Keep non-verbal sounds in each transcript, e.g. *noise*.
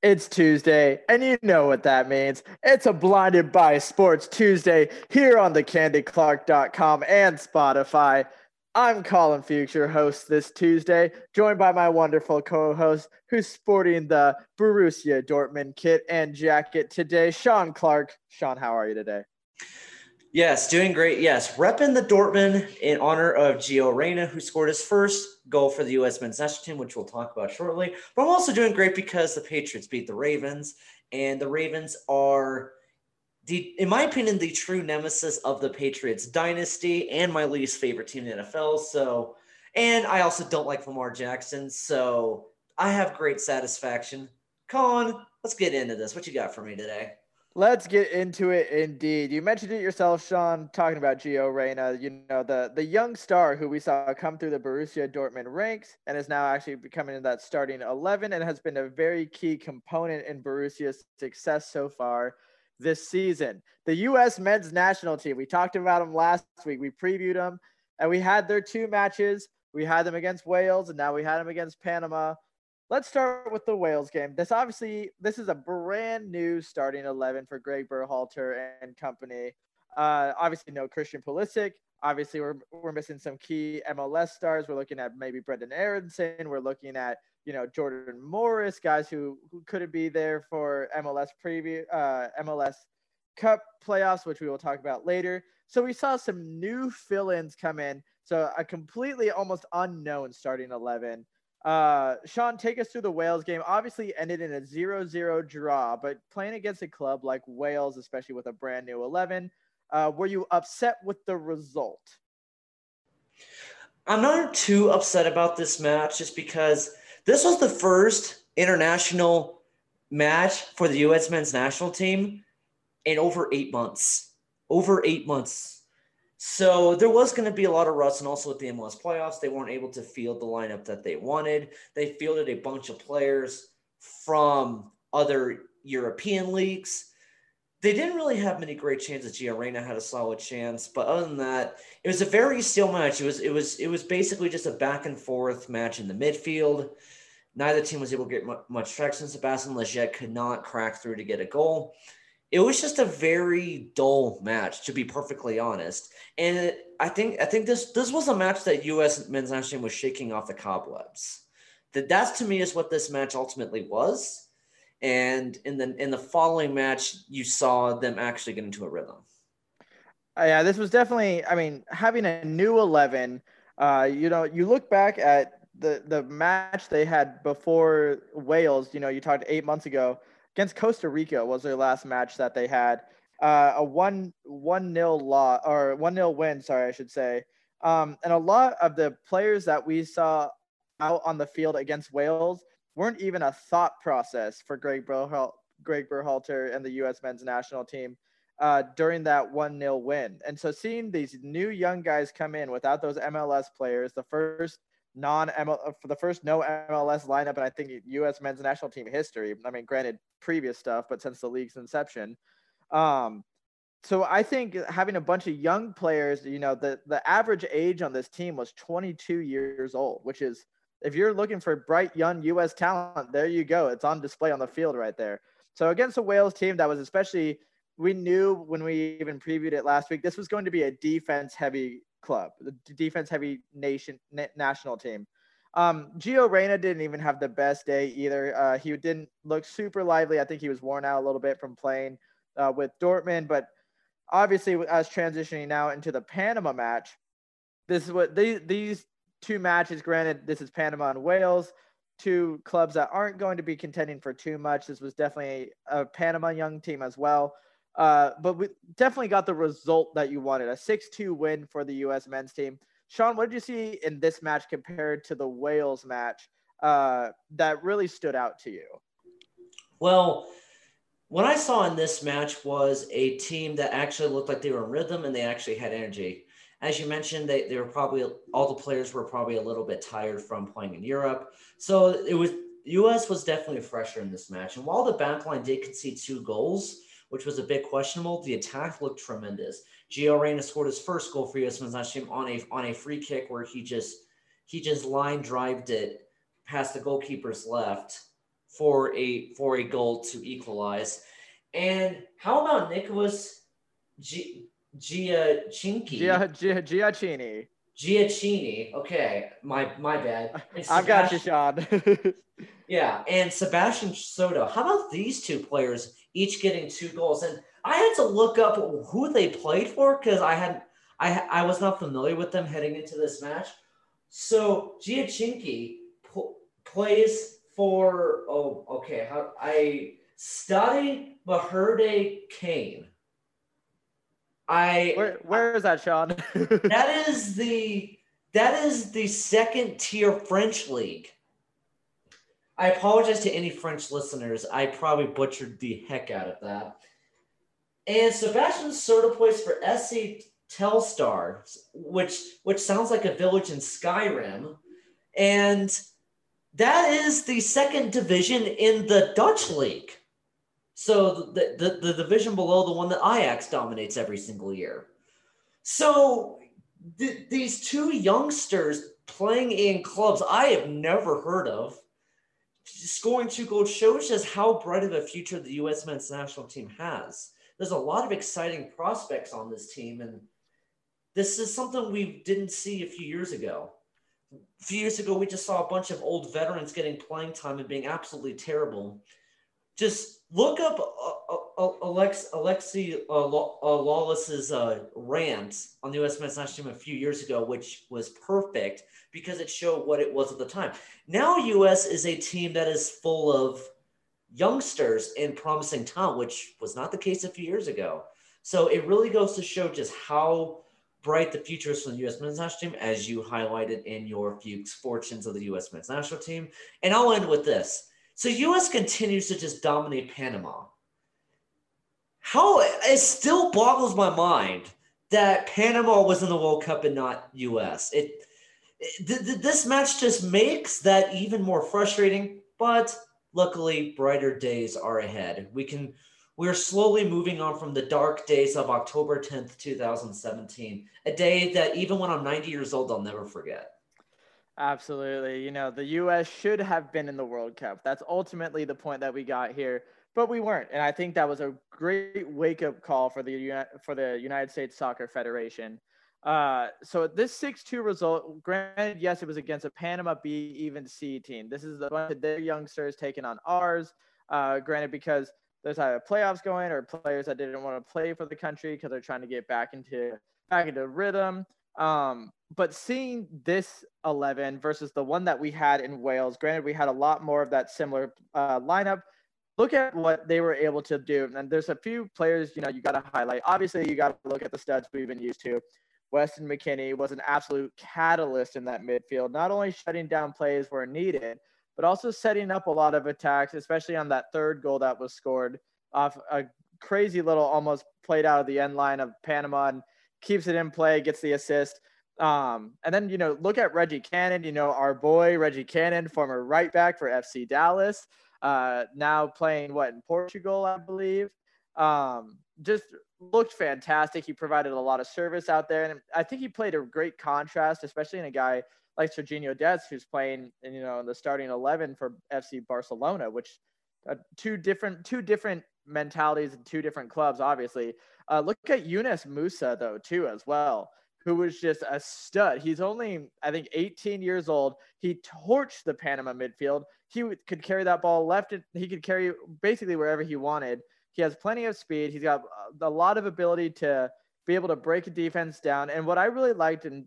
It's Tuesday, and you know what that means. It's a Blinded by Sports Tuesday here on the CandyClark.com and Spotify. I'm Colin Fuchs, host this Tuesday, joined by my wonderful co-host who's sporting the Borussia Dortmund kit and jacket today, Sean Clark. Sean, how are you today? Yes, doing great. Yes, repping the Dortmund in honor of Gio Reyna, who scored his first goal for the U.S. men's national team, which we'll talk about shortly. But I'm also doing great because the Patriots beat the Ravens, and the Ravens are the, in my opinion, the true nemesis of the Patriots dynasty and my least favorite team in the NFL. So, and I also don't like Lamar Jackson, so I have great satisfaction. Colin, let's get into this. What you got for me today? Let's get into it indeed. You mentioned it yourself, Sean, talking about Gio Reyna, you know, the, the young star who we saw come through the Borussia Dortmund ranks and is now actually becoming in that starting 11 and has been a very key component in Borussia's success so far this season. The U.S. men's national team, we talked about them last week. We previewed them and we had their two matches. We had them against Wales and now we had them against Panama let's start with the Wales game. This obviously this is a brand new starting eleven for Greg Berhalter and company. Uh, obviously, no Christian Pulisic. Obviously, we're we're missing some key MLS stars. We're looking at maybe Brendan Aaronson. We're looking at you know Jordan Morris, guys who who couldn't be there for MLS preview uh, MLS Cup playoffs, which we will talk about later. So we saw some new fill-ins come in. So a completely almost unknown starting eleven. Uh, Sean, take us through the Wales game. Obviously, ended in a 0-0 draw, but playing against a club like Wales, especially with a brand new 11, uh, were you upset with the result? I'm not too upset about this match, just because this was the first international match for the U.S. men's national team in over eight months. Over eight months so there was going to be a lot of rust, and also with the MLS playoffs, they weren't able to field the lineup that they wanted. They fielded a bunch of players from other European leagues. They didn't really have many great chances. Gio Reyna had a solid chance, but other than that, it was a very still match. It was it was it was basically just a back and forth match in the midfield. Neither team was able to get much traction. Sebastian Lletget could not crack through to get a goal it was just a very dull match to be perfectly honest. And i think i think this this was a match that us men's national team was shaking off the cobwebs. That that's to me is what this match ultimately was. And in the in the following match you saw them actually get into a rhythm. Uh, yeah this was definitely i mean having a new 11 uh, you know you look back at the the match they had before wales you know you talked eight months ago against Costa Rica was their last match that they had. Uh, a one one nil law or one nil win, sorry, I should say. Um, and a lot of the players that we saw out on the field against Wales weren't even a thought process for Greg Berhal- Greg Berhalter and the U.S. men's national team uh, during that one nil win. And so seeing these new young guys come in without those MLS players, the first non ML uh, for the first no MLS lineup, and I think U.S. men's national team history. I mean, granted, previous stuff, but since the league's inception. Um, so I think having a bunch of young players, you know, the the average age on this team was 22 years old, which is if you're looking for bright young U.S. talent, there you go. It's on display on the field right there. So against a Wales team that was especially, we knew when we even previewed it last week, this was going to be a defense heavy club, the defense heavy nation national team. Um, Gio Reyna didn't even have the best day either. Uh, he didn't look super lively. I think he was worn out a little bit from playing uh, with Dortmund, but obviously as transitioning now into the Panama match, this is what these these two matches. Granted, this is Panama and Wales, two clubs that aren't going to be contending for too much. This was definitely a Panama young team as well. Uh, but we definitely got the result that you wanted a 6 2 win for the U.S. men's team. Sean, what did you see in this match compared to the Wales match uh, that really stood out to you? Well, what I saw in this match was a team that actually looked like they were in rhythm and they actually had energy. As you mentioned, they, they were probably all the players were probably a little bit tired from playing in Europe. So it was US was definitely fresher in this match. And while the backline did concede two goals, which was a bit questionable. The attack looked tremendous. Gio Reyna scored his first goal for U.S. men's national team on a on a free kick where he just he just line drived it past the goalkeeper's left for a for a goal to equalize. And how about Nicholas G- Giachinki? Gia, Gia, Gioacchini. Gioacchini. Okay, my my bad. *laughs* I've got you, Sean. *laughs* yeah, and Sebastian Soto. How about these two players each getting two goals? And I had to look up who they played for because I had I I was not familiar with them heading into this match. So Giachinki p- plays for oh okay how I study Malherbe Caen. I where, where is that, Sean? *laughs* that is the that is the second tier French league. I apologize to any French listeners. I probably butchered the heck out of that. And Sebastian Soto plays for SC Telstar, which which sounds like a village in Skyrim, and that is the second division in the Dutch league. So the, the, the division below the one that Ajax dominates every single year. So th- these two youngsters playing in clubs I have never heard of, scoring two goals shows just how bright of a future the U.S. men's national team has. There's a lot of exciting prospects on this team, and this is something we didn't see a few years ago. A few years ago, we just saw a bunch of old veterans getting playing time and being absolutely terrible. Just look up uh, uh, Alex Alexi uh, Lalas's uh, rant on the U.S. men's national team a few years ago, which was perfect because it showed what it was at the time. Now, U.S. is a team that is full of youngsters and promising talent, which was not the case a few years ago. So it really goes to show just how bright the future is for the U.S. men's national team, as you highlighted in your Fuchs fortunes of the U.S. men's national team. And I'll end with this so U.S. continues to just dominate Panama. How it still boggles my mind that Panama was in the World Cup and not U.S. It, it th- th- this match just makes that even more frustrating. But luckily, brighter days are ahead. We can we're slowly moving on from the dark days of October 10th, 2017, a day that even when I'm 90 years old, I'll never forget. Absolutely. You know, the U.S. should have been in the World Cup. That's ultimately the point that we got here, but we weren't. And I think that was a great wake up call for the for the United States Soccer Federation. Uh, so this 6-2 result, granted, yes, it was against a Panama B even C team. This is a bunch of their youngsters taking on ours. Uh, granted, because there's either playoffs going or players that didn't want to play for the country because they're trying to get back into back into rhythm. Um, but seeing this 11 versus the one that we had in Wales, granted, we had a lot more of that similar uh, lineup. Look at what they were able to do. And there's a few players, you know, you got to highlight. Obviously, you got to look at the studs we've been used to. Weston McKennie was an absolute catalyst in that midfield, not only shutting down plays where needed, but also setting up a lot of attacks, especially on that third goal that was scored off a crazy little almost played out of the end line of Panama. And keeps it in play, gets the assist. Um, and then, you know, look at Reggie Cannon, you know, our boy Reggie Cannon, former right back for FC Dallas, uh, now playing what in Portugal, I believe. Um, just looked fantastic. He provided a lot of service out there. And I think he played a great contrast, especially in a guy like Sergiño Dest, who's playing, you know, in the starting 11 for FC Barcelona, which uh, two different, two different mentalities in two different clubs, obviously. Uh, look at Yunus Musah, though, too, as well, who was just a stud. He's only, I think, 18 years old. He torched the Panama midfield. He could carry that ball left, he could carry basically wherever he wanted. He has plenty of speed. He's got a lot of ability to be able to break a defense down. And what I really liked in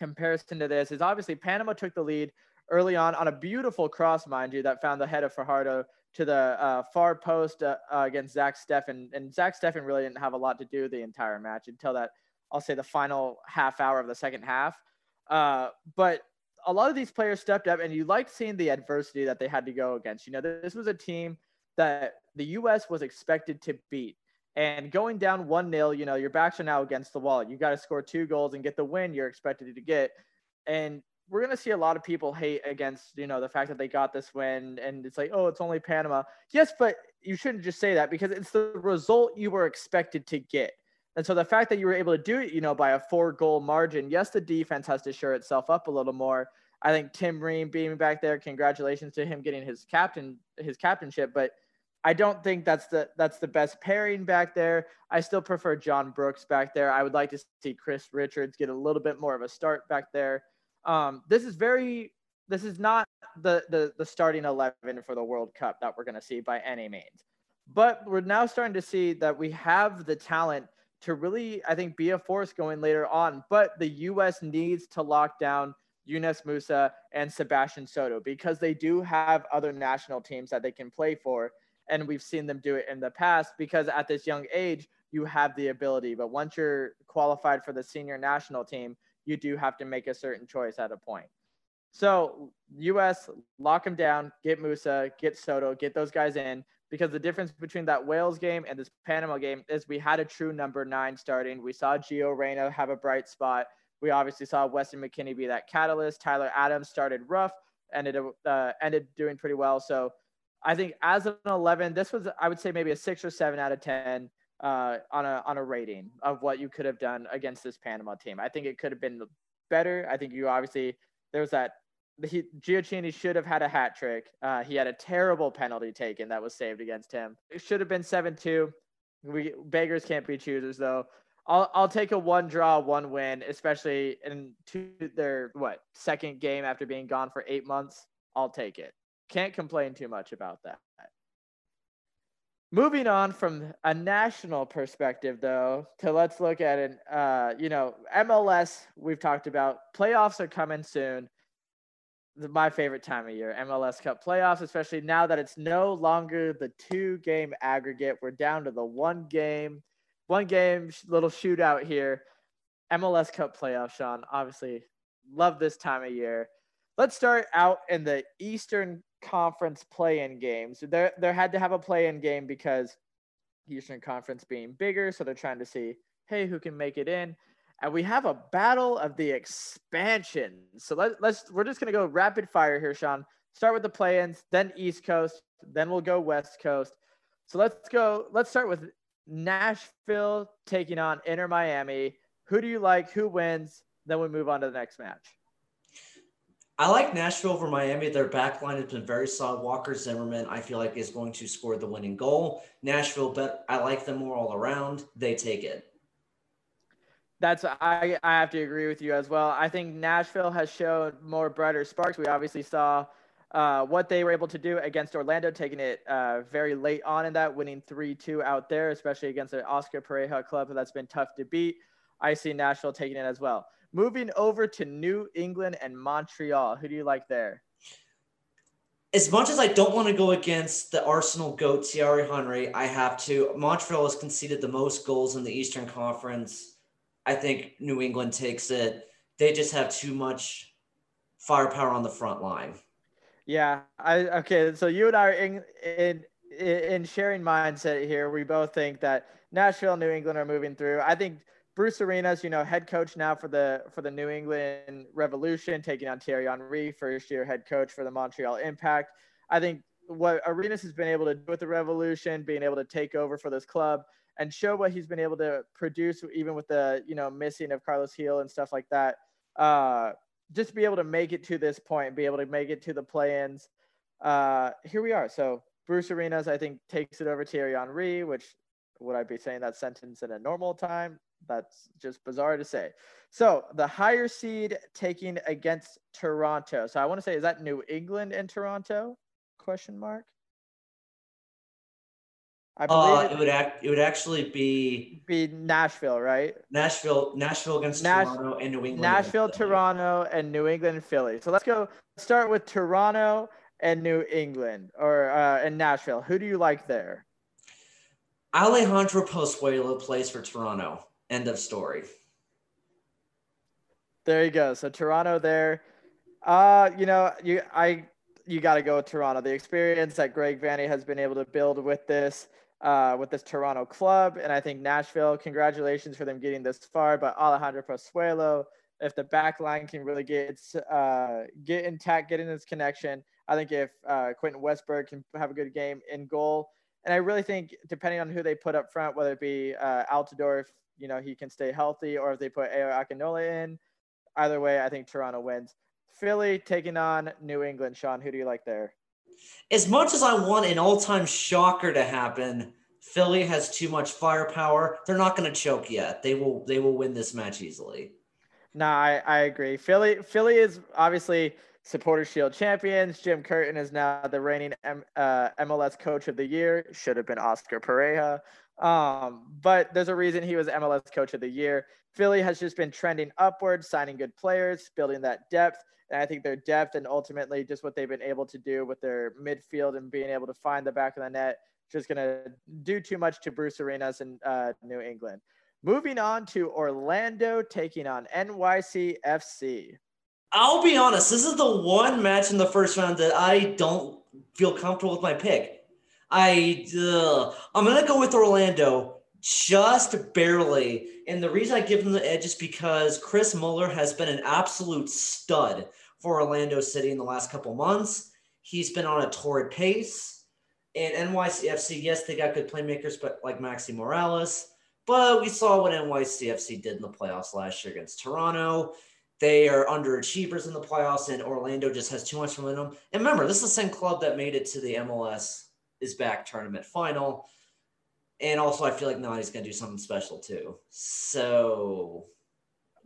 comparison to this is obviously Panama took the lead early on on a beautiful cross, mind you, that found the head of Fajardo to the uh, far post uh, uh, against Zach Steffen. And Zach Steffen really didn't have a lot to do the entire match until that, I'll say, the final half hour of the second half. Uh, but a lot of these players stepped up, and you liked seeing the adversity that they had to go against. You know, this was a team that the U.S. was expected to beat. And going down 1 0, you know, your backs are now against the wall. You got to score two goals and get the win you're expected to get. And we're going to see a lot of people hate against you know the fact that they got this win and it's like oh it's only panama yes but you shouldn't just say that because it's the result you were expected to get and so the fact that you were able to do it you know by a four goal margin yes the defense has to shore itself up a little more I think Tim Ream being back there, congratulations to him getting his captain his captainship, but I don't think that's the that's the best pairing back there. I still prefer John Brooks back there. I would like to see Chris Richards get a little bit more of a start back there. Um, this is very this is not the, the the starting 11 for the World Cup that we're going to see by any means. But we're now starting to see that we have the talent to really, I think, be a force going later on. But the U.S. needs to lock down Yunus Musah and Sebastian Soto because they do have other national teams that they can play for and we've seen them do it in the past because at this young age you have the ability but once you're qualified for the senior national team you do have to make a certain choice at a point. So us lock them down get Musah, get soto get those guys in because the difference between that wales game and this panama game is we had a true number nine starting. We saw gio reyna have a bright spot. We obviously saw weston mckennie be that catalyst. Tyler adams started rough ended uh, ended doing pretty well. So I think as an 11, this was I would say maybe a six or seven out of 10 uh, on a on a rating of what you could have done against this Panama team. I think it could have been better. I think you obviously there was that he, Gioacchini should have had a hat trick. Uh, he had a terrible penalty taken that was saved against him. It should have been seven two. We beggars can't be choosers though. I'll I'll take a one draw, one win, especially in two, their what second game after being gone for eight months. I'll take it. Can't complain too much about that. Moving on from a national perspective, though, to let's look at an, Uh, you know, MLS. We've talked about playoffs are coming soon. My favorite time of year, MLS Cup playoffs, especially now that it's no longer the two-game aggregate. We're down to the one game, one game little shootout here. MLS Cup playoffs, Sean. Obviously, love this time of year. Let's start out in the Eastern conference play-in games. There, there had to have a play-in game because Eastern Conference being bigger, so they're trying to see, hey, who can make it in. And we have a battle of the expansion. So let, let's we're just gonna go rapid fire here, Sean. Start with the play-ins, then East Coast, then we'll go West Coast. So let's go. Let's start with Nashville taking on Inter Miami. Who do you like? Who wins? Then we move on to the next match. I like Nashville over Miami. Their back line has been very solid. Walker Zimmerman, I feel like, is going to score the winning goal. Nashville, but I like them more all around. They take it. That's I, I have to agree with you as well. I think Nashville has shown more brighter sparks. We obviously saw uh, what they were able to do against Orlando, taking it uh, very late on in that, winning 3 2 out there, especially against an Oscar Pareja club that's been tough to beat. I see Nashville taking it as well. Moving over to New England and Montreal. Who do you like there? As much as I don't want to go against the Arsenal GOAT, Thierry Henry, I have to. Montreal has conceded the most goals in the Eastern Conference. I think New England takes it. They just have too much firepower on the front line. Yeah. I okay. So you and I are in in in sharing mindset here. We both think that Nashville and New England are moving through. I think Bruce Arenas, you know, head coach now for the for the New England Revolution, taking on Thierry Henry, first year head coach for the Montreal Impact. I think what Arenas has been able to do with the Revolution, being able to take over for this club and show what he's been able to produce, even with the you know missing of Carlos Gil and stuff like that. Uh, just be able to make it to this point, be able to make it to the play-ins. Uh, here we are. So Bruce Arenas, I think, takes it over Thierry Henry, which would I be saying that sentence in a normal time? That's just bizarre to say. So the higher seed taking against Toronto. So I want to say, is that New England and Toronto? Question mark. I believe uh, it, would act. It would actually be be Nashville, right? Nashville, Nashville against Nash, Toronto and New England. Nashville, Toronto, and New England, and Philly. So let's go. Start with Toronto and New England, or uh, and Nashville. Who do you like there? Alejandro Pozuelo plays for Toronto. End of story. There you go. So Toronto there. Uh, you know, you I you got to go with Toronto. The experience that Greg Vanney has been able to build with this uh, with this Toronto club, and I think Nashville. Congratulations for them getting this far. But Alejandro Pozuelo, if the back line can really get uh, get intact, get in this connection, I think if uh, Quentin Westberg can have a good game in goal, and I really think depending on who they put up front, whether it be uh, Altidore, you know, he can stay healthy, or if they put Ayo Akinola in, either way, I think Toronto wins. Philly taking on New England. Sean, who do you like there? As much as I want an all-time shocker to happen, Philly has too much firepower. They're not going to choke yet. They will. They will win this match easily. No, I, I agree. Philly Philly is obviously Supporter Shield champions. Jim Curtin is now the reigning M, uh, MLS Coach of the Year. Should have been Oscar Pareja. Um, but there's a reason he was MLS Coach of the Year. Philly has just been trending upward, signing good players, building that depth. And I think their depth and ultimately just what they've been able to do with their midfield and being able to find the back of the net just going to do too much to Bruce Arenas in uh, New England. Moving on to Orlando taking on NYCFC. I'll be honest, this is the one match in the first round that I don't feel comfortable with my pick. I uh, I'm gonna go with Orlando just barely, and the reason I give them the edge is because Chris Mueller has been an absolute stud for Orlando City in the last couple months. He's been on a torrid pace. And NYCFC, yes, they got good playmakers, but like Maxi Morales. But we saw what NYCFC did in the playoffs last year against Toronto. They are underachievers in the playoffs, and Orlando just has too much momentum. And remember, this is the same club that made it to the MLS is back tournament final. And also, I feel like Nani's going to do something special too. So,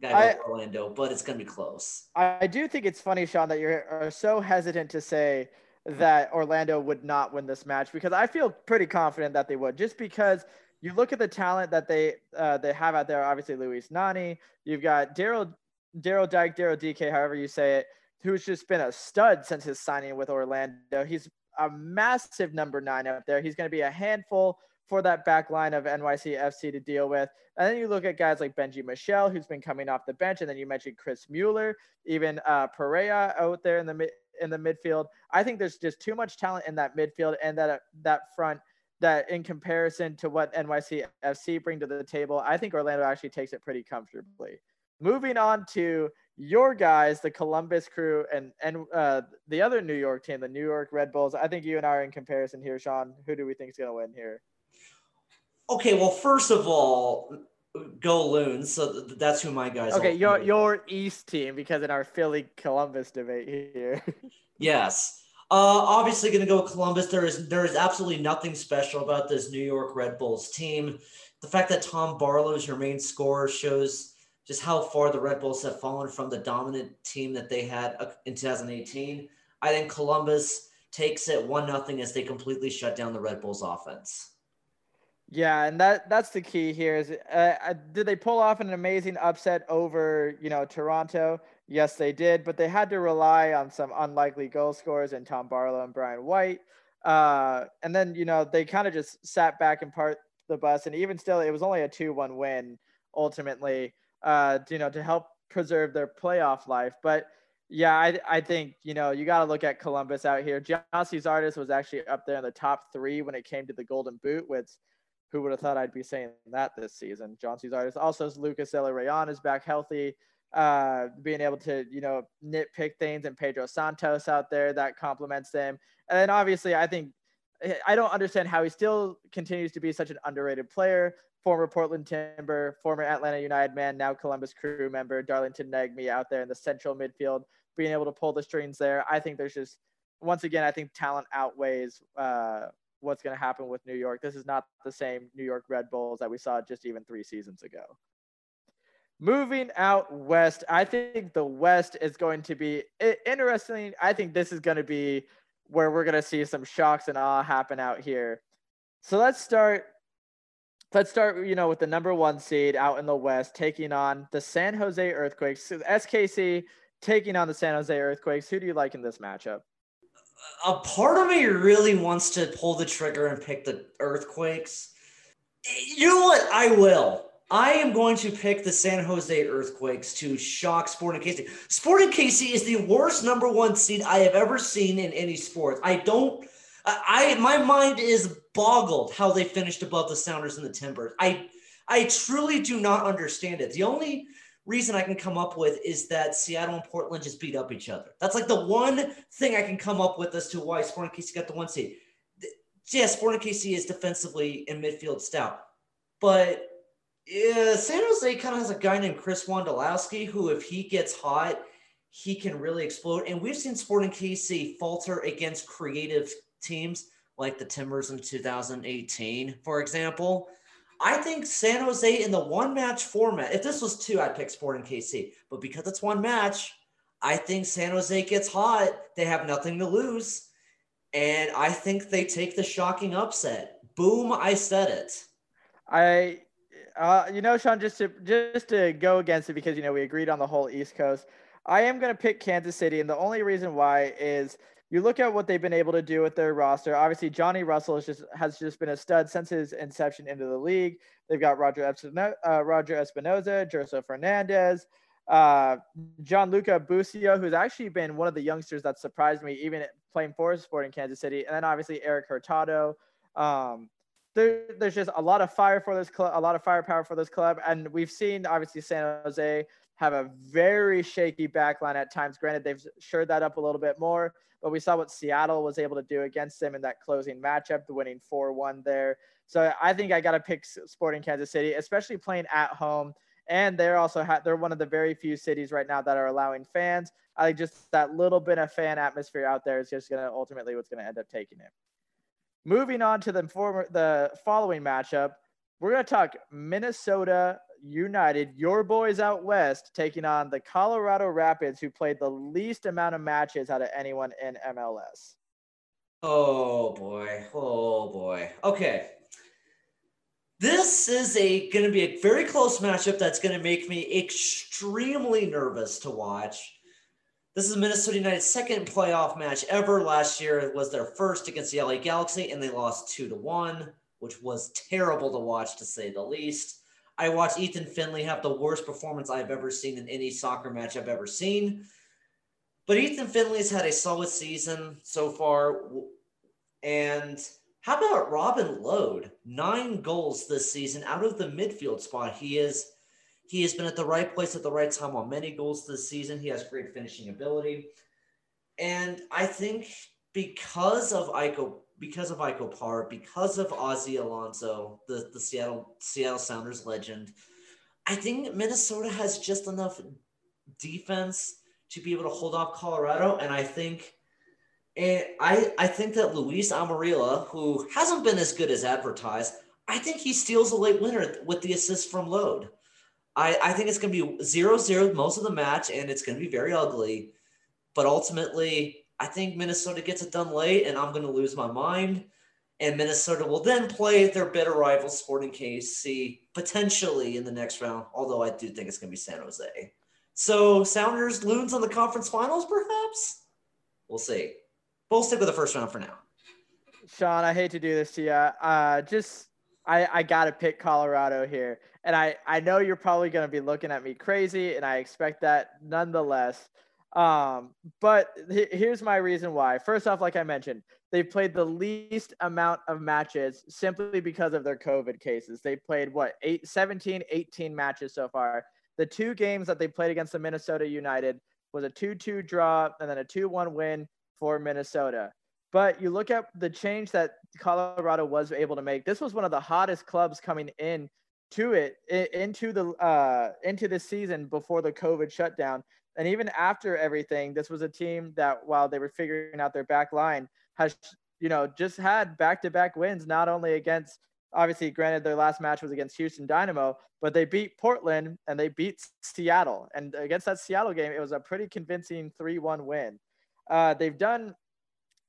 gotta go Orlando, but it's going to be close. I do think it's funny, Sean, that you're so hesitant to say that Orlando would not win this match because I feel pretty confident that they would, just because you look at the talent that they uh, they have out there. Obviously, Luis Nani. You've got Daryl Daryl Dike, Daryl DK, however you say it, who's just been a stud since his signing with Orlando. He's a massive number nine up there. He's going to be a handful for that back line of NYCFC to deal with. And then you look at guys like Benji Michel, who's been coming off the bench, and then you mentioned Chris Mueller, even uh, Perea out there in the in the midfield. I think there's just too much talent in that midfield and that uh, that front that in comparison to what NYCFC bring to the table, I think Orlando actually takes it pretty comfortably. Moving on to your guys, the Columbus Crew, and and uh, the other New York team, the New York Red Bulls. I think you and I are in comparison here, Sean. Who do we think is going to win here? Okay, well, first of all, go Loons. So that's who my guys. Okay, your your East team because in our Philly Columbus debate here. *laughs* yes. Uh, obviously, going to go Columbus. There is there is absolutely nothing special about this New York Red Bulls team. The fact that Tom Barlow is your main scorer shows just how far the Red Bulls have fallen from the dominant team that they had uh, in 2018. I think Columbus takes it one nothing as they completely shut down the Red Bulls offense. Yeah, and that that's the key here. Is uh, uh, did they pull off an amazing upset over you know Toronto? Yes, they did, but they had to rely on some unlikely goal scorers in Tom Barlow and Brian White. Uh, and then you know they kind of just sat back and part the bus, and even still, it was only a two-one win ultimately. Uh, you know, to help preserve their playoff life, but. Yeah, I, I think, you know, you got to look at Columbus out here. Gyasi Zardes was actually up there in the top three when it came to the Golden Boot, with who would have thought I'd be saying that this season? John artist. Also, Lucas Zelarayan is back healthy, uh, being able to, you know, nitpick things, and Pedro Santos out there that complements them. And then obviously, I think I don't understand how he still continues to be such an underrated player. Former Portland Timber, former Atlanta United man, now Columbus Crew member, Darlington Nagbe out there in the central midfield, being able to pull the strings there. I think there's just, once again, I think talent outweighs uh, what's going to happen with New York. This is not the same New York Red Bulls that we saw just even three seasons ago. Moving out west, I think the West is going to be interesting. I think this is going to be where we're going to see some shocks and awe happen out here. So let's start. Let's start, you know, with the number one seed out in the West, taking on the San Jose Earthquakes. SKC taking on the San Jose Earthquakes. Who do you like in this matchup? a part of me really wants to pull the trigger and pick the earthquakes. You know what? I will. I am going to pick the San Jose Earthquakes to shock Sporting KC. Sporting KC is the worst number one seed I have ever seen in any sport. I don't. I my mind is boggled how they finished above the Sounders and the Timbers. I I truly do not understand it. The only reason I can come up with is that Seattle and Portland just beat up each other. That's like the one thing I can come up with as to why Sporting KC got the one seed. Yeah, Sporting KC is defensively and midfield stout, but yeah, San Jose kind of has a guy named Chris Wondolowski who, if he gets hot, he can really explode. And we've seen Sporting KC falter against creative teams like the Timbers in 2018, for example. I think San Jose in the one match format, if this was two, I'd pick Sporting KC. But because it's one match, I think San Jose gets hot. They have nothing to lose. And I think they take the shocking upset. Boom, I said it. I uh, you know, Sean, just to just to go against it because you know we agreed on the whole East Coast. I am going to pick Kansas City, and the only reason why is you look at what they've been able to do with their roster. Obviously, Johnny Russell has just has just been a stud since his inception into the league. They've got Roger Espinoza, uh, Roger Espinoza, Joseph Fernandez, uh, Luca Busio, who's actually been one of the youngsters that surprised me, even playing for Sporting Kansas City, and then obviously Eric Hurtado. Um, there, there's just a lot of fire for this club, a lot of firepower for this club, and we've seen obviously San Jose have a very shaky backline at times. Granted, they've shored that up a little bit more, but we saw what Seattle was able to do against them in that closing matchup, the winning 4 1 there. So I think I got to pick Sporting Kansas City, especially playing at home. And they're also ha- they're one of the very few cities right now that are allowing fans. I think just that little bit of fan atmosphere out there is just to ultimately what's to end up taking it. Moving on to the former the following matchup, we're going to talk Minnesota United, your boys out west, taking on the Colorado Rapids, who played the least amount of matches out of anyone in MLS. Oh boy. Oh boy. Okay. This is a going to be a very close matchup that's going to make me extremely nervous to watch. This is Minnesota United's second playoff match ever. Last year it was their first against the LA Galaxy, and they lost two to one, which was terrible to watch to say the least. I watched Ethan Finlay have the worst performance I've ever seen in any soccer match I've ever seen. But Ethan Finlay's had a solid season so far. And how about Robin Lod? Nine goals this season out of the midfield spot. He is he has been at the right place at the right time on many goals this season. He has great finishing ability. And I think because of Iko because of Ike Opara, because of Ozzie Alonso, the, the Seattle Seattle Sounders legend, I think Minnesota has just enough defense to be able to hold off Colorado. And I think and I, I think that Luis Amarilla, who hasn't been as good as advertised, I think he steals a late winner with the assist from Lod. I, I think it's going to be 0 0 most of the match, and it's going to be very ugly. But ultimately, I think Minnesota gets it done late, and I'm going to lose my mind. And Minnesota will then play their bitter rival, Sporting KC, potentially in the next round. Although I do think it's going to be San Jose. So Sounders loons on the conference finals, perhaps. We'll see. We'll stick with the first round for now. Sean, I hate to do this to you. Uh, just I, I got to pick Colorado here. And I, I know you're probably to be looking at me crazy, and I expect that nonetheless. Um, but here's my reason why. First off, like I mentioned, they played the least amount of matches simply because of their COVID cases. They played what, eight, 17, 18 matches so far. The two games that they played against the Minnesota United was a 2 2 draw and then a 2 1 win for Minnesota. But you look at the change that Colorado was able to make. This was one of the hottest clubs coming in to it into the uh, into the season before the COVID shutdown. And even after everything, this was a team that, while they were figuring out their back line, has you know just had back-to-back wins, not only against obviously, granted, their last match was against Houston Dynamo, but they beat Portland and they beat Seattle. And against that Seattle game, it was a pretty convincing 3-1 win. Uh, they've done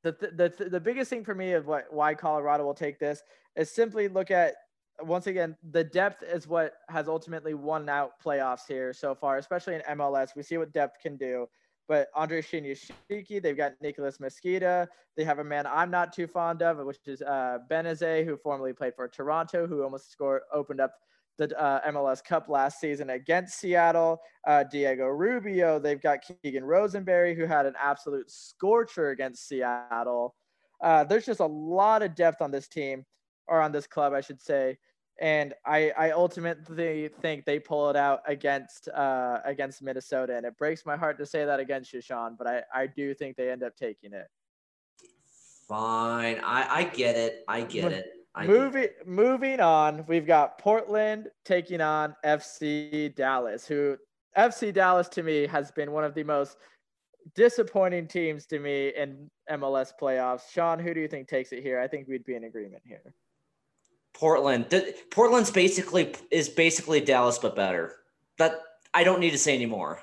the, the, the, the biggest thing for me of what why Colorado will take this is simply look at once again, the depth is what has ultimately won out playoffs here so far, especially in MLS. We see what depth can do. But Andre Shinyashiki, they've got Nicholas Mezquida. They have a man I'm not too fond of, which is uh, Benezet, who formerly played for Toronto, who almost scored, opened up the uh, MLS Cup last season against Seattle. Uh, Diego Rubio. They've got Keegan Rosenberry, who had an absolute scorcher against Seattle. Uh, there's just a lot of depth on this team, or on this club, I should say and I, I ultimately think they pull it out against uh, against Minnesota, and it breaks my heart to say that against you, Sean, but I, I do think they end up taking it. Fine, I, I get it, I get it. I moving moving on, we've got Portland taking on FC Dallas, who FC Dallas to me has been one of the most disappointing teams to me in MLS playoffs. Sean, who do you think takes it here? I think we'd be in agreement here. Portland. Portland's basically is basically Dallas but better. That I don't need to say anymore.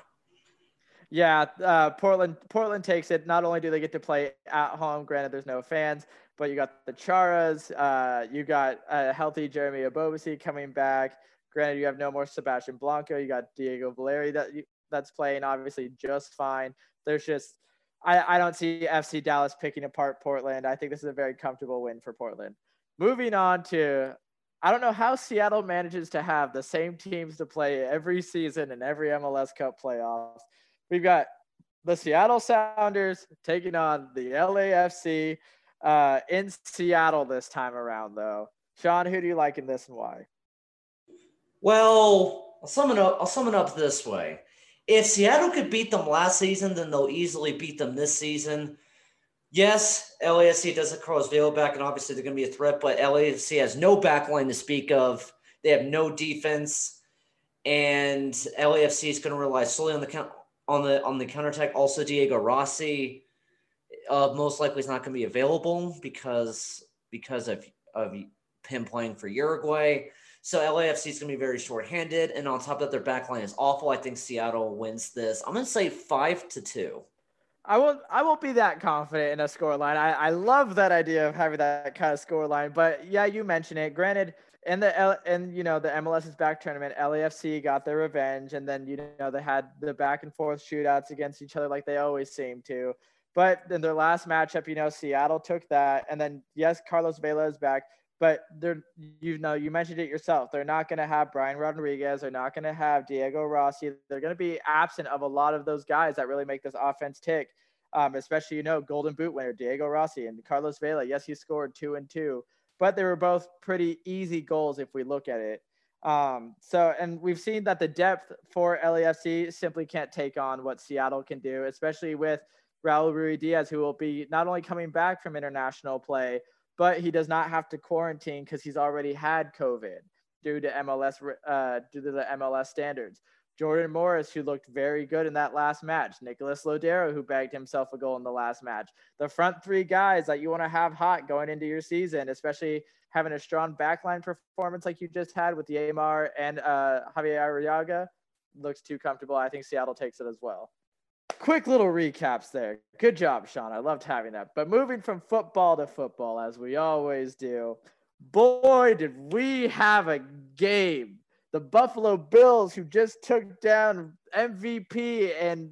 Yeah, uh, Portland. Portland takes it. Not only do they get to play at home, granted there's no fans, but you got the Charas. Uh, you got a healthy Jeremy Ebobisse coming back. Granted, you have no more Sebastian Blanco. You got Diego Valeri that that's playing obviously just fine. There's just I, I don't see FC Dallas picking apart Portland. I think this is a very comfortable win for Portland. Moving on to I don't know how Seattle manages to have the same teams to play every season in every MLS Cup playoffs. We've got the Seattle Sounders taking on the LAFC uh, in Seattle this time around, though. Sean, who do you like in this and why? Well, I'll sum it up. I'll sum it up this way: If Seattle could beat them last season, then they'll easily beat them this season. Yes, LAFC does have Carlos Vela back, and obviously they're going to be a threat. But LAFC has no backline to speak of. They have no defense, and LAFC is going to rely solely on the count on the on the counterattack. Also, Diego Rossi uh, most likely is not going to be available because because of of him playing for Uruguay. So LAFC is going to be very short-handed, and on top of that, their backline is awful. I think Seattle wins this. I'm going to say five to two. I won't. I won't be that confident in a score line. I, I love that idea of having that kind of score line. But yeah, you mentioned it. Granted, in the and you know the MLS is back tournament, LAFC got their revenge, and then you know they had the back and forth shootouts against each other like they always seem to. But in their last matchup, you know, Seattle took that, and then yes, Carlos Vela is back, but they're you know you mentioned it yourself. They're not going to have Brian Rodriguez. They're not going to have Diego Rossi. They're going to be absent of a lot of those guys that really make this offense tick. Um, especially you know Golden Boot winner Diego Rossi and Carlos Vela. Yes, he scored two and two but they were both pretty easy goals if we look at it. Um, so, and we've seen that the depth for LAFC simply can't take on what Seattle can do, especially with Raul Ruidiaz, who will be not only coming back from international play, but he does not have to quarantine because he's already had COVID due to MLS uh, due to the MLS standards. Jordan Morris, who looked very good in that last match. Nicholas Lodeiro, who bagged himself a goal in the last match. The front three guys that you want to have hot going into your season, especially having a strong backline performance like you just had with Yeimar and uh, Javier Arriaga, looks too comfortable. I think Seattle takes it as well. Quick little recaps there. Good job, Sean. I loved having that. But moving from football to football, as we always do, boy, did we have a game the Buffalo Bills, who just took down MVP and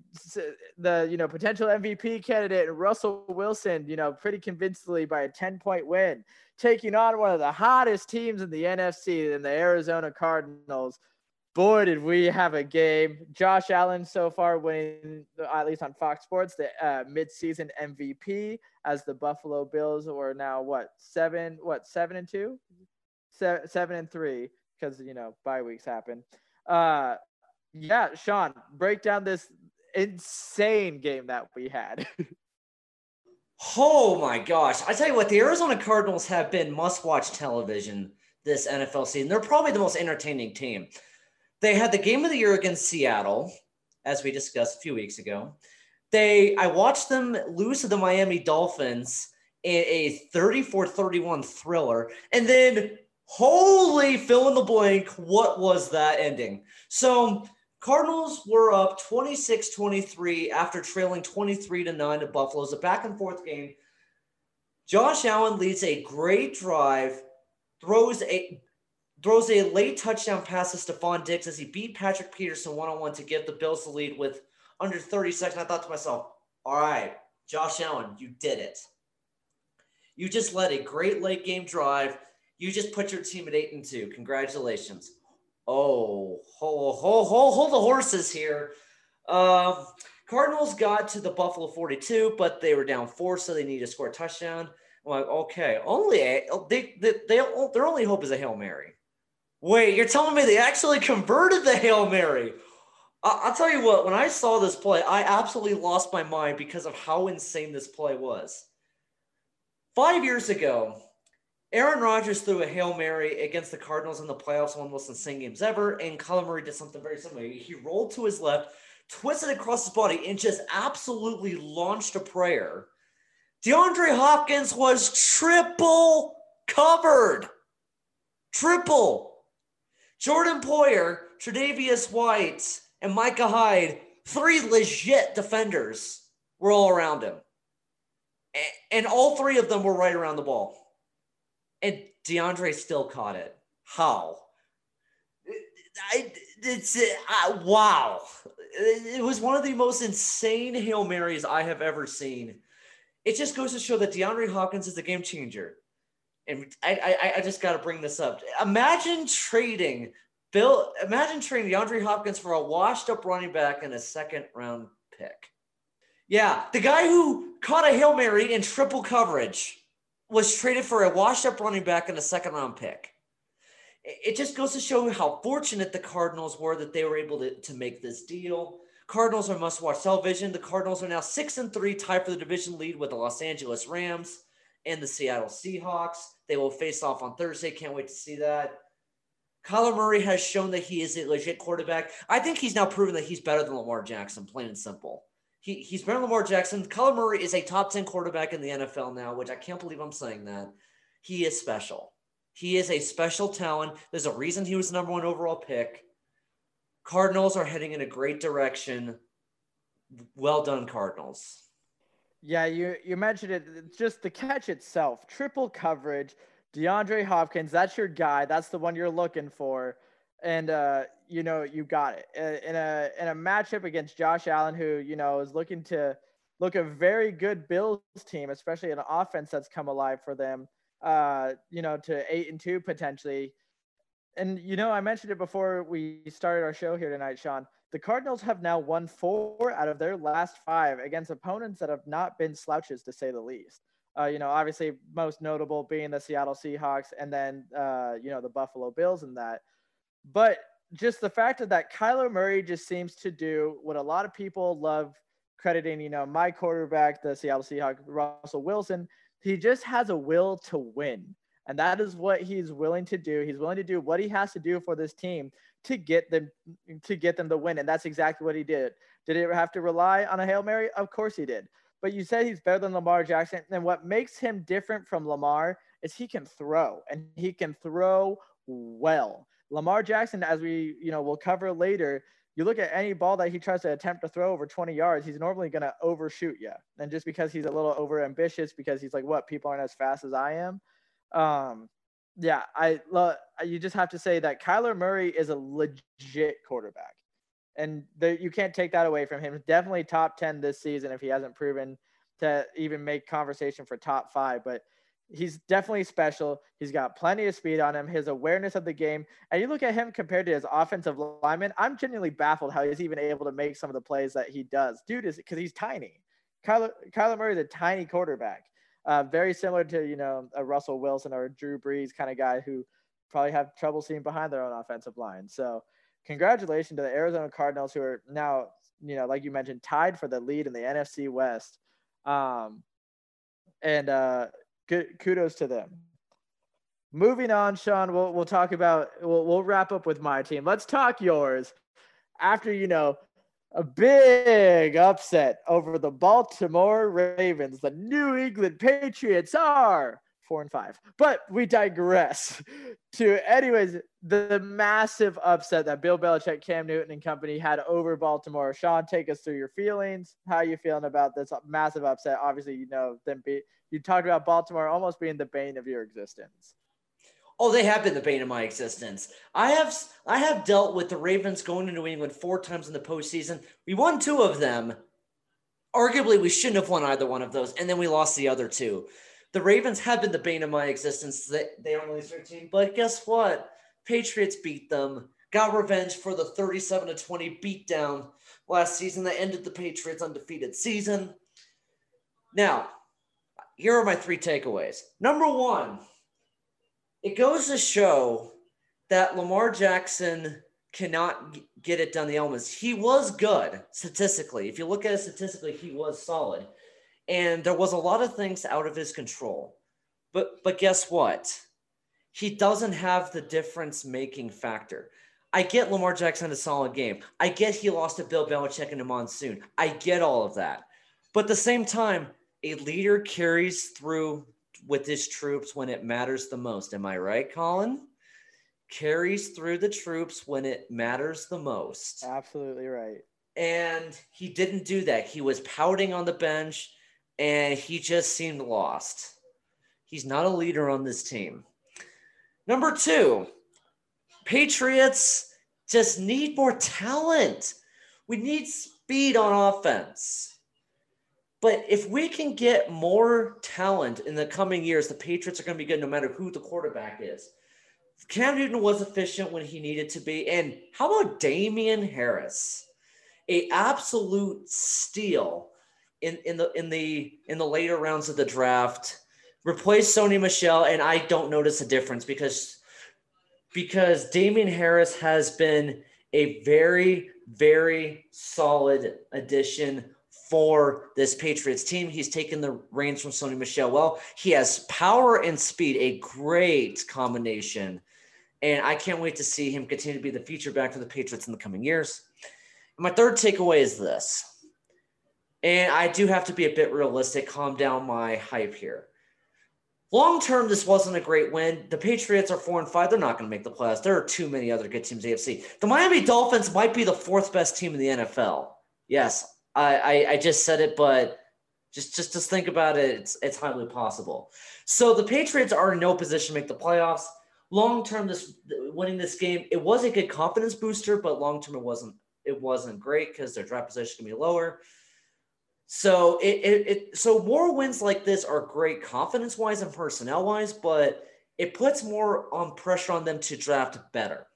the you know potential MVP candidate Russell Wilson, you know, pretty convincingly by a 10 point win, taking on one of the hottest teams in the NFC, in the Arizona Cardinals. Boy, did we have a game! Josh Allen so far winning, at least on Fox Sports, the uh, midseason MVP as the Buffalo Bills were now what seven, what seven and two, seven, seven and three because you know bye weeks happen. Uh, yeah, Sean, break down this insane game that we had. *laughs* oh my gosh! I tell you what, the Arizona Cardinals have been must-watch television this NFL season. They're probably the most entertaining team. They had the game of the year against Seattle, as we discussed a few weeks ago. They, I watched them lose to the Miami Dolphins in a 34-31 thriller, and then Holy fill in the blank. What was that ending? So Cardinals were up 26 23 after trailing 23 to 9 to Buffalo. It's a back and forth game. Josh Allen leads a great drive, throws a throws a late touchdown pass to Stefon Diggs as he beat Patrick Peterson one on one to give the Bills the lead with under 30 seconds. I thought to myself, all right, Josh Allen, you did it. You just led a great late game drive you just put your team at eight and two. Congratulations. Oh, hold, hold, hold, hold the horses here. Uh, Cardinals got to the Buffalo 42, but they were down four, so they need to score a touchdown. I'm like, okay, only a, they, they, they, their only hope is a Hail Mary. Wait, you're telling me they actually converted the Hail Mary? I, I'll tell you what, when I saw this play, I absolutely lost my mind because of how insane this play was. Five years ago, Aaron Rodgers threw a Hail Mary against the Cardinals in the playoffs, one of the most insane games ever. And Kyler Murray did something very similar. He rolled to his left, twisted across his body, and just absolutely launched a prayer. DeAndre Hopkins was triple covered. Triple. Jordan Poyer, Tre'Davious White, and Micah Hyde, three legit defenders, were all around him. And all three of them were right around the ball. And DeAndre still caught it. How? I, it's uh, wow. It was one of the most insane Hail Marys I have ever seen. It just goes to show that DeAndre Hopkins is a game changer. And I, I, I just got to bring this up. Imagine trading Bill, imagine trading DeAndre Hopkins for a washed up running back and a second round pick. Yeah, the guy who caught a Hail Mary in triple coverage was traded for a washed up running back and a second round pick. It just goes to show how fortunate the Cardinals were that they were able to, to make this deal. Cardinals are must watch television. The Cardinals are now six and three, tied for the division lead with the Los Angeles Rams and the Seattle Seahawks. They will face off on Thursday. Can't wait to see that. Kyler Murray has shown that he is a legit quarterback. I think he's now proven that he's better than Lamar Jackson, plain and simple. He, he's better than Lamar Jackson. Kyler Murray is a top 10 quarterback in the NFL now, which I can't believe I'm saying that. He is special. He is a special talent. There's a reason he was the number one overall pick. Cardinals are heading in a great direction. Well done, Cardinals. Yeah, you you mentioned it. Just the catch itself, triple coverage DeAndre Hopkins, that's your guy. That's the one you're looking for. And uh, you know, you got it. In a in a matchup against Josh Allen, who, you know, is looking to look a very good Bills team, especially an offense that's come alive for them. Uh, you know, to eight and two potentially. And you know, I mentioned it before we started our show here tonight, Sean. The Cardinals have now won four out of their last five against opponents that have not been slouches, to say the least. Uh, you know, obviously most notable being the Seattle Seahawks and then uh, you know the Buffalo Bills and that. But just the fact that that Kyler Murray just seems to do what a lot of people love crediting, you know, my quarterback, the Seattle Seahawks, Russell Wilson. He just has a will to win. And that is what he's willing to do. He's willing to do what he has to do for this team to get them to get them to win. And that's exactly what he did. Did it have to rely on a Hail Mary? Of course he did but you said he's better than Lamar Jackson. And what makes him different from Lamar is he can throw and he can throw well. Lamar Jackson, as we you know will cover later, you look at any ball that he tries to attempt to throw over 20 yards, he's normally going to overshoot you. And just because he's a little over ambitious, because he's like, what people aren't as fast as I am. Um, yeah, I love. Uh, you just have to say that Kyler Murray is a legit quarterback and you can't take that away from him. Definitely top 10 this season if he hasn't proven to even make conversation for top five. But he's definitely special. He's got plenty of speed on him, his awareness of the game. And you look at him compared to his offensive lineman, I'm genuinely baffled how he's even able to make some of the plays that he does. Dude is because he's tiny. Kyler, Kyler Murray is a tiny quarterback. Uh, very similar to, you know, a Russell Wilson or Drew Brees kind of guy who probably have trouble seeing behind their own offensive line. So congratulations to the Arizona Cardinals, who are now, you know, like you mentioned, tied for the lead in the NFC West. Um, and uh, good, kudos to them. Moving on, Sean, we'll, we'll talk about, we'll, we'll wrap up with my team. Let's talk yours. After, you know, a big upset over the Baltimore Ravens, the New England Patriots are four and five. But we digress to, anyways, the massive upset that Bill Belichick, Cam Newton, and company had over Baltimore. Sean, take us through your feelings. How you feeling about this massive upset? Obviously, you know them. Be, you talked about Baltimore almost being the bane of your existence. Oh, they have been the bane of my existence. I have I have dealt with the Ravens going to New England four times in the postseason. We won two of them. Arguably, we shouldn't have won either one of those, and then we lost the other two the Ravens have been the bane of my existence. They, they only 13, but guess what? Patriots beat them, got revenge for the 37 to 20 beatdown last season that ended the Patriots' undefeated season. Now, here are my three takeaways. Number one, it goes to show that Lamar Jackson cannot get it done the elements. He was good statistically. If you look at it statistically, he was solid and there was a lot of things out of his control. But but guess what? he doesn't have the difference making factor. I get Lamar Jackson a solid game. I get he lost to Bill Belichick in a monsoon. I get all of that. But at the same time, a leader carries through with his troops when it matters the most. Am I right, Colin? Carries through the troops when it matters the most. Absolutely right. And he didn't do that. He was pouting on the bench and he just seemed lost. He's not a leader on this team. Number two, Patriots just need more talent. We need speed on offense. But if we can get more talent in the coming years, the Patriots are going to be good no matter who the quarterback is. Cam Newton was efficient when he needed to be. And how about Damien Harris? A absolute steal in, in the in the in the later rounds of the draft. Replace Sony Michel, and I don't notice a difference because because Damien Harris has been a very, very solid addition for this Patriots team. He's taken the reins from Sony Michel. Well, he has power and speed, a great combination. And I can't wait to see him continue to be the feature back for the Patriots in the coming years. my third takeaway is this. And I do have to be a bit realistic, calm down my hype here. Long term, this wasn't a great win. The Patriots are four and five. They're not going to make the playoffs. There are too many other good teams AFC. The Miami Dolphins might be the fourth best team in the NFL. Yes, I, I, I just said it, but just just just think about it. It's it's highly possible. So the Patriots are in no position to make the playoffs. Long term, this winning this game, it was a good confidence booster, but long term, it wasn't it wasn't great because their draft position can be lower. So it, it, it so more wins like this are great confidence wise and personnel wise, but it puts more on pressure on them to draft better.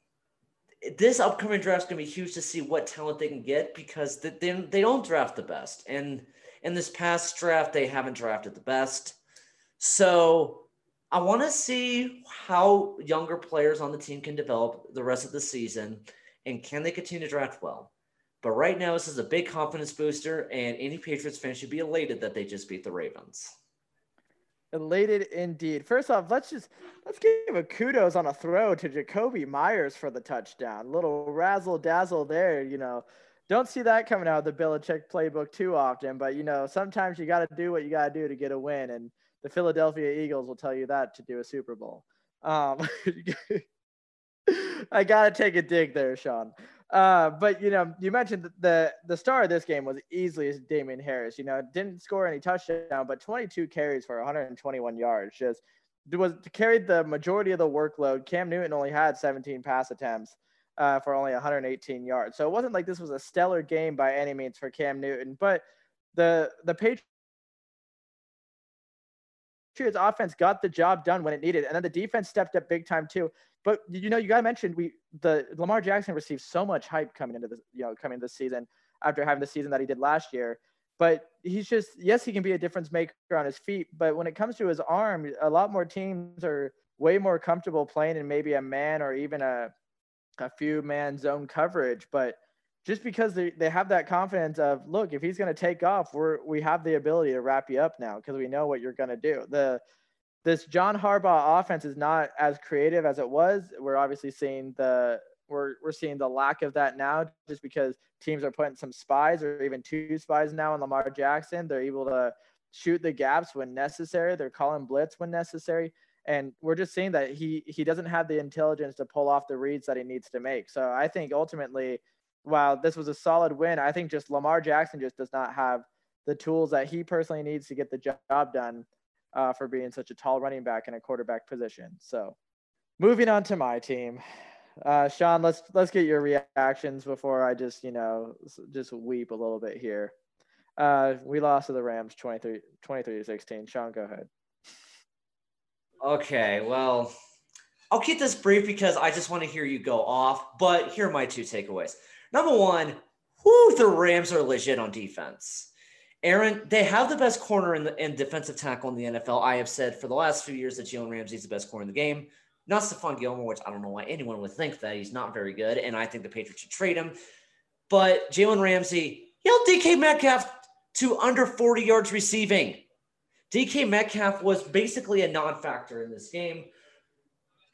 This upcoming draft is going to be huge to see what talent they can get because they, they don't draft the best. And in this past draft, they haven't drafted the best. So I want to see how younger players on the team can develop the rest of the season and can they continue to draft well. But right now, this is a big confidence booster, and any Patriots fan should be elated that they just beat the Ravens. Elated indeed. First off, let's just let's give a kudos on a throw to Jakobi Meyers for the touchdown. Little razzle dazzle there, you know. Don't see that coming out of the Belichick playbook too often, but you know, sometimes you got to do what you got to do to get a win, and the Philadelphia Eagles will tell you that to do a Super Bowl. Um, *laughs* I got to take a dig there, Sean. Uh, but you know, you mentioned the the star of this game was easily Damien Harris. You know, didn't score any touchdown, but 22 carries for 121 yards. Just was carried the majority of the workload. Cam Newton only had 17 pass attempts uh, for only 118 yards. So it wasn't like this was a stellar game by any means for Cam Newton. But the the Patriots offense got the job done when it needed, and then the defense stepped up big time too. But you know, you got mentioned we the Lamar Jackson received so much hype coming into this, you know, coming this season after having the season that he did last year. But he's just yes, he can be a difference maker on his feet. But when it comes to his arm, a lot more teams are way more comfortable playing in maybe a man or even a a few man zone coverage. But just because they, they have that confidence of look, if he's going to take off, we're we have the ability to wrap you up now because we know what you're going to do. The this John Harbaugh offense is not as creative as it was. We're obviously seeing the we're we're seeing the lack of that now, just because teams are putting some spies or even two spies now on Lamar Jackson. They're able to shoot the gaps when necessary. They're calling blitz when necessary, and we're just seeing that he he doesn't have the intelligence to pull off the reads that he needs to make. So I think ultimately, while this was a solid win, I think just Lamar Jackson just does not have the tools that he personally needs to get the job done uh, for being such a tall running back in a quarterback position. So, moving on to my team, uh, Sean, let's let's get your reactions before I just you know just weep a little bit here. Uh, we lost to the Rams 23, 23 to 16. Sean, go ahead. Okay, well, I'll keep this brief because I just want to hear you go off. But here are my two takeaways. Number one, whoo, the Rams are legit on defense. Aaron, they have the best corner in the defensive tackle in the NFL. I have said for the last few years that Jalen Ramsey is the best corner in the game. Not Stephon Gilmore, which I don't know why anyone would think that he's not very good, and I think the Patriots should trade him. But Jalen Ramsey, held DK Metcalf to under 40 yards receiving. DK Metcalf was basically a non-factor in this game.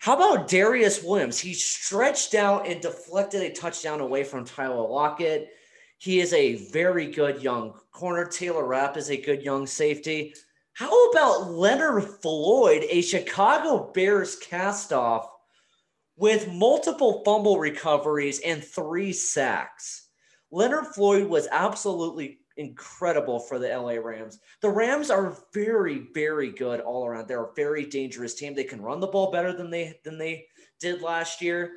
How about Darius Williams? He stretched out and deflected a touchdown away from Tyler Lockett. He is a very good young corner. Taylor Rapp is a good young safety. How about Leonard Floyd, a Chicago Bears castoff with multiple fumble recoveries and three sacks? Leonard Floyd was absolutely incredible for the LA Rams. The Rams are very, very good all around. They're a very dangerous team. They can run the ball better than they than they did last year.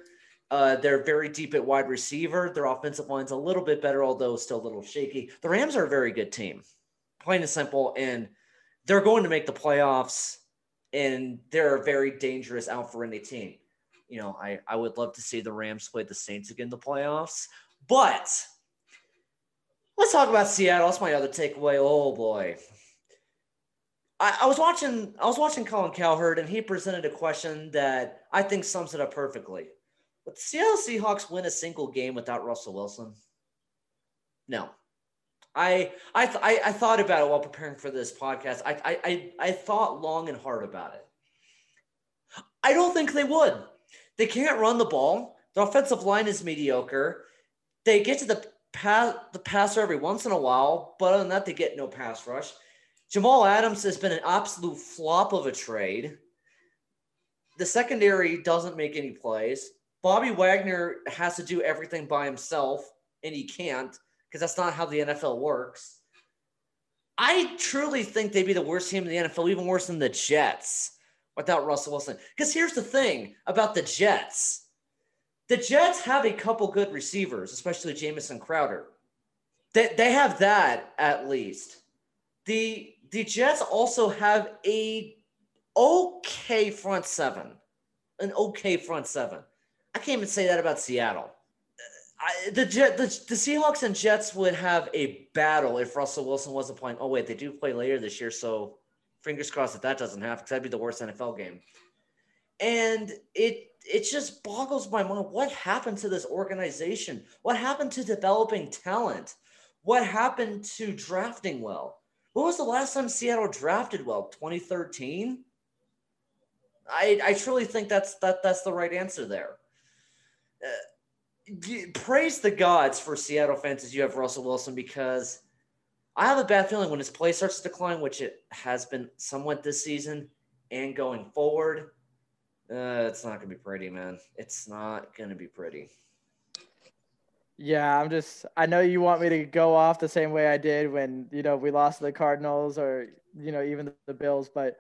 Uh, they're very deep at wide receiver. Their offensive line's a little bit better, although still a little shaky. The Rams are a very good team, plain and simple, and they're going to make the playoffs. And they're a very dangerous out for any team. You know, I I would love to see the Rams play the Saints again in the playoffs, but Let's talk about Seattle. That's my other takeaway. Oh boy. I, I, was watching I was watching Colin Cowherd and he presented a question that I think sums it up perfectly. Would the Seattle Seahawks win a single game without Russell Wilson? No. I I, th- I, I thought about it while preparing for this podcast. I, I I I thought long and hard about it. I don't think they would. They can't run the ball. The offensive line is mediocre. They get to the pass the passer every once in a while, but other than that, they get no pass rush. Jamal Adams has been an absolute flop of a trade. The secondary doesn't make any plays. Bobby Wagner has to do everything by himself, and he can't because that's not how the NFL works. I truly think they'd be the worst team in the NFL, even worse than the Jets without Russell Wilson. Because here's the thing about the Jets the Jets have a couple good receivers, especially Jamison Crowder. They, they have that at least. The the Jets also have a okay front seven, an okay front seven. I can't even say that about Seattle. Uh, I, the, Jet, the the Seahawks and Jets would have a battle if Russell Wilson wasn't playing. Oh wait, they do play later this year, so fingers crossed that that doesn't happen because that'd be the worst NFL game. And it it just boggles my mind. What happened to this organization? What happened to developing talent? What happened to drafting well? When was the last time Seattle drafted well? 2013? I, I truly think that's that that's the right answer there. Uh, praise the gods for Seattle fans as you have Russell Wilson because I have a bad feeling when his play starts to decline, which it has been somewhat this season and going forward uh, it's not gonna be pretty, man. It's not gonna be pretty. Yeah, I'm just. I know you want me to go off the same way I did when you know we lost the Cardinals or you know even the Bills, but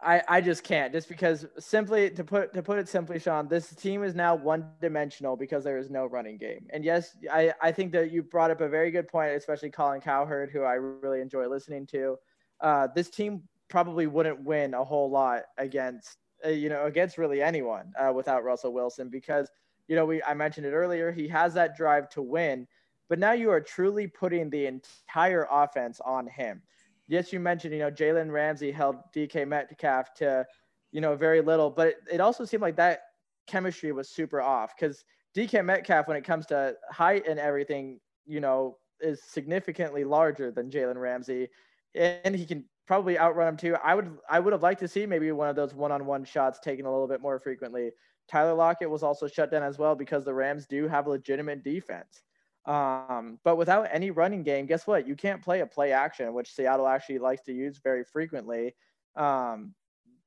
I I just can't. Just because simply to put to put it simply, Sean, this team is now one dimensional because there is no running game. And yes, I I think that you brought up a very good point, especially Colin Cowherd, who I really enjoy listening to. Uh, this team probably wouldn't win a whole lot against uh, you know, against really anyone uh, without Russell Wilson because, you know, we I mentioned it earlier. He has that drive to win, but now you are truly putting the entire offense on him. Yes, you mentioned, you know, Jalen Ramsey held DK Metcalf to, you know, very little, but it, it also seemed like that chemistry was super off because DK Metcalf, when it comes to height and everything, you know, is significantly larger than Jalen Ramsey, and he can probably outrun him too. I would I would have liked to see maybe one of those one-on-one shots taken a little bit more frequently. Tyler Lockett was also shut down as well because the Rams do have a legitimate defense. Um, but without any running game, guess what? You can't play a play action, which Seattle actually likes to use very frequently. Um,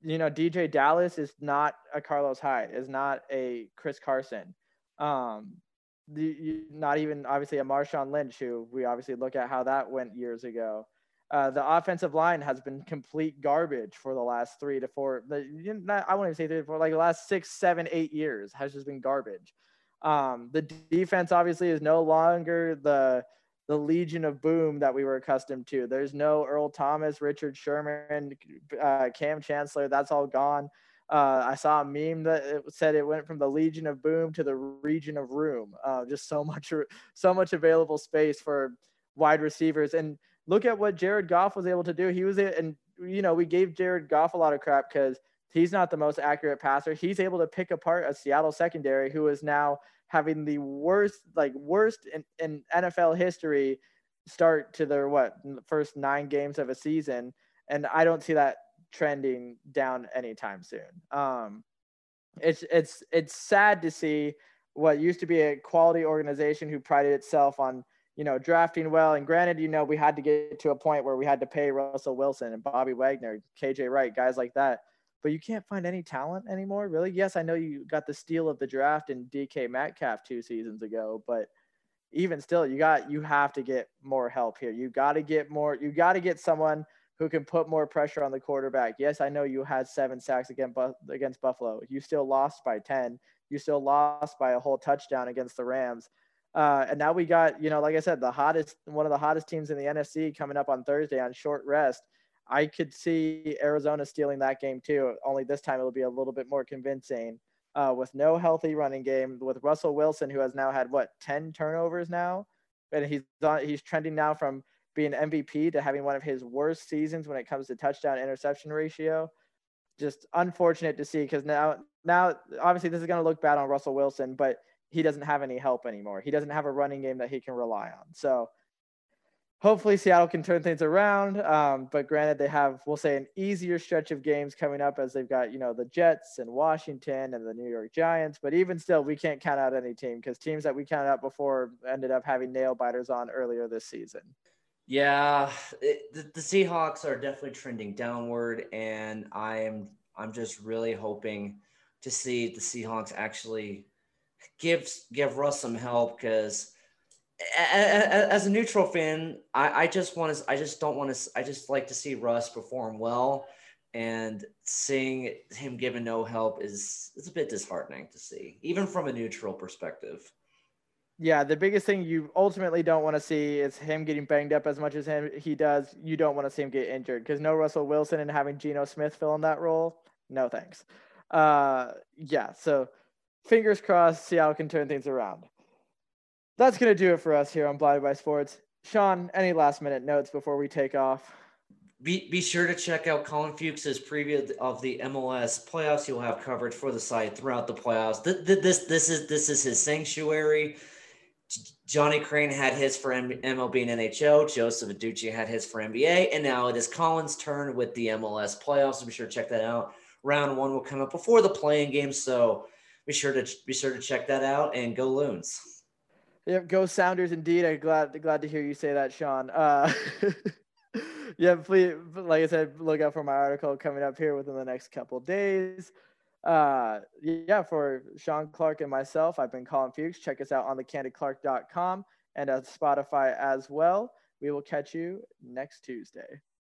you know, DeeJay Dallas is not a Carlos Hyde, is not a Chris Carson. Um, the, not even obviously a Marshawn Lynch, who we obviously look at how that went years ago. Uh, the offensive line has been complete garbage for the last three to four. Not, I won't even say three to four, like the last six, seven, eight years has just been garbage. Um, the defense obviously is no longer the the Legion of Boom that we were accustomed to. There's no Earl Thomas, Richard Sherman, uh, Kam Chancellor. That's all gone. Uh, I saw a meme that it said it went from the Legion of Boom to the region of Room. Uh, just so much, so much available space for wide receivers. And look at what Jared Goff was able to do. He was, and you know, we gave Jared Goff a lot of crap because he's not the most accurate passer. He's able to pick apart a Seattle secondary who is now having the worst, like worst in, in NFL history start to their what first nine games of a season. And I don't see that trending down anytime soon. Um, it's it's it's sad to see what used to be a quality organization who prided itself on you know drafting well. And granted, you know we had to get to a point where we had to pay Russell Wilson and Bobby Wagner, KJ Wright, guys like that. But you can't find any talent anymore, really. Yes, I know you got the steal of the draft in DK Metcalf two seasons ago, but even still, you got you have to get more help here. You got to get more. You got to get someone who can put more pressure on the quarterback. Yes, I know you had seven sacks against against Buffalo. You still lost by ten. You still lost by a whole touchdown against the Rams. Uh, and now we got, you know, like I said, the hottest, one of the hottest teams in the NFC coming up on Thursday on short rest. I could see Arizona stealing that game too. Only this time it'll be a little bit more convincing. Uh, with no healthy running game, with Russell Wilson, who has now had what ten turnovers now, and he's on, he's trending now from being MVP to having one of his worst seasons when it comes to touchdown interception ratio. Just unfortunate to see because now now obviously this is going to look bad on Russell Wilson, but he doesn't have any help anymore. He doesn't have a running game that he can rely on. So hopefully Seattle can turn things around. Um, but granted, they have we'll say an easier stretch of games coming up as they've got you know the Jets and Washington and the New York Giants. But even still, we can't count out any team because teams that we counted out before ended up having nail biters on earlier this season. Yeah, it, the, the Seahawks are definitely trending downward, and I'm I'm just really hoping to see the Seahawks actually give give Russ some help because as a neutral fan, I, I just want to I just don't want to I just like to see Russ perform well, and seeing him given no help is it's a bit disheartening to see, even from a neutral perspective. Yeah, the biggest thing you ultimately don't want to see is him getting banged up as much as him he does. You don't want to see him get injured because no Russell Wilson and having Geno Smith fill in that role. No thanks. Uh, yeah, so fingers crossed, Seattle can turn things around. That's gonna do it for us here on Blinded by Sports. Sean, any last minute notes before we take off? Be, be sure to check out Colin Fuchs's preview of the MLS playoffs. He'll have coverage for the site throughout the playoffs. This, this, this is this is his sanctuary. Johnny Crane had his for MLB and NHL. Joseph Aducci had his for NBA. And now it is Colin's turn with the MLS playoffs. So be sure to check that out. Round one will come up before the playing game. So be sure to be sure to check that out and go Loons. Yep, go Sounders indeed. I'm glad glad to hear you say that, Sean. Uh, *laughs* yeah, please, like I said, look out for my article coming up here within the next couple days. Uh, yeah, for Sean Clark and myself, I've been Colin Fuchs. Check us out on thecandidclark.com and at Spotify as well. We will catch you next Tuesday.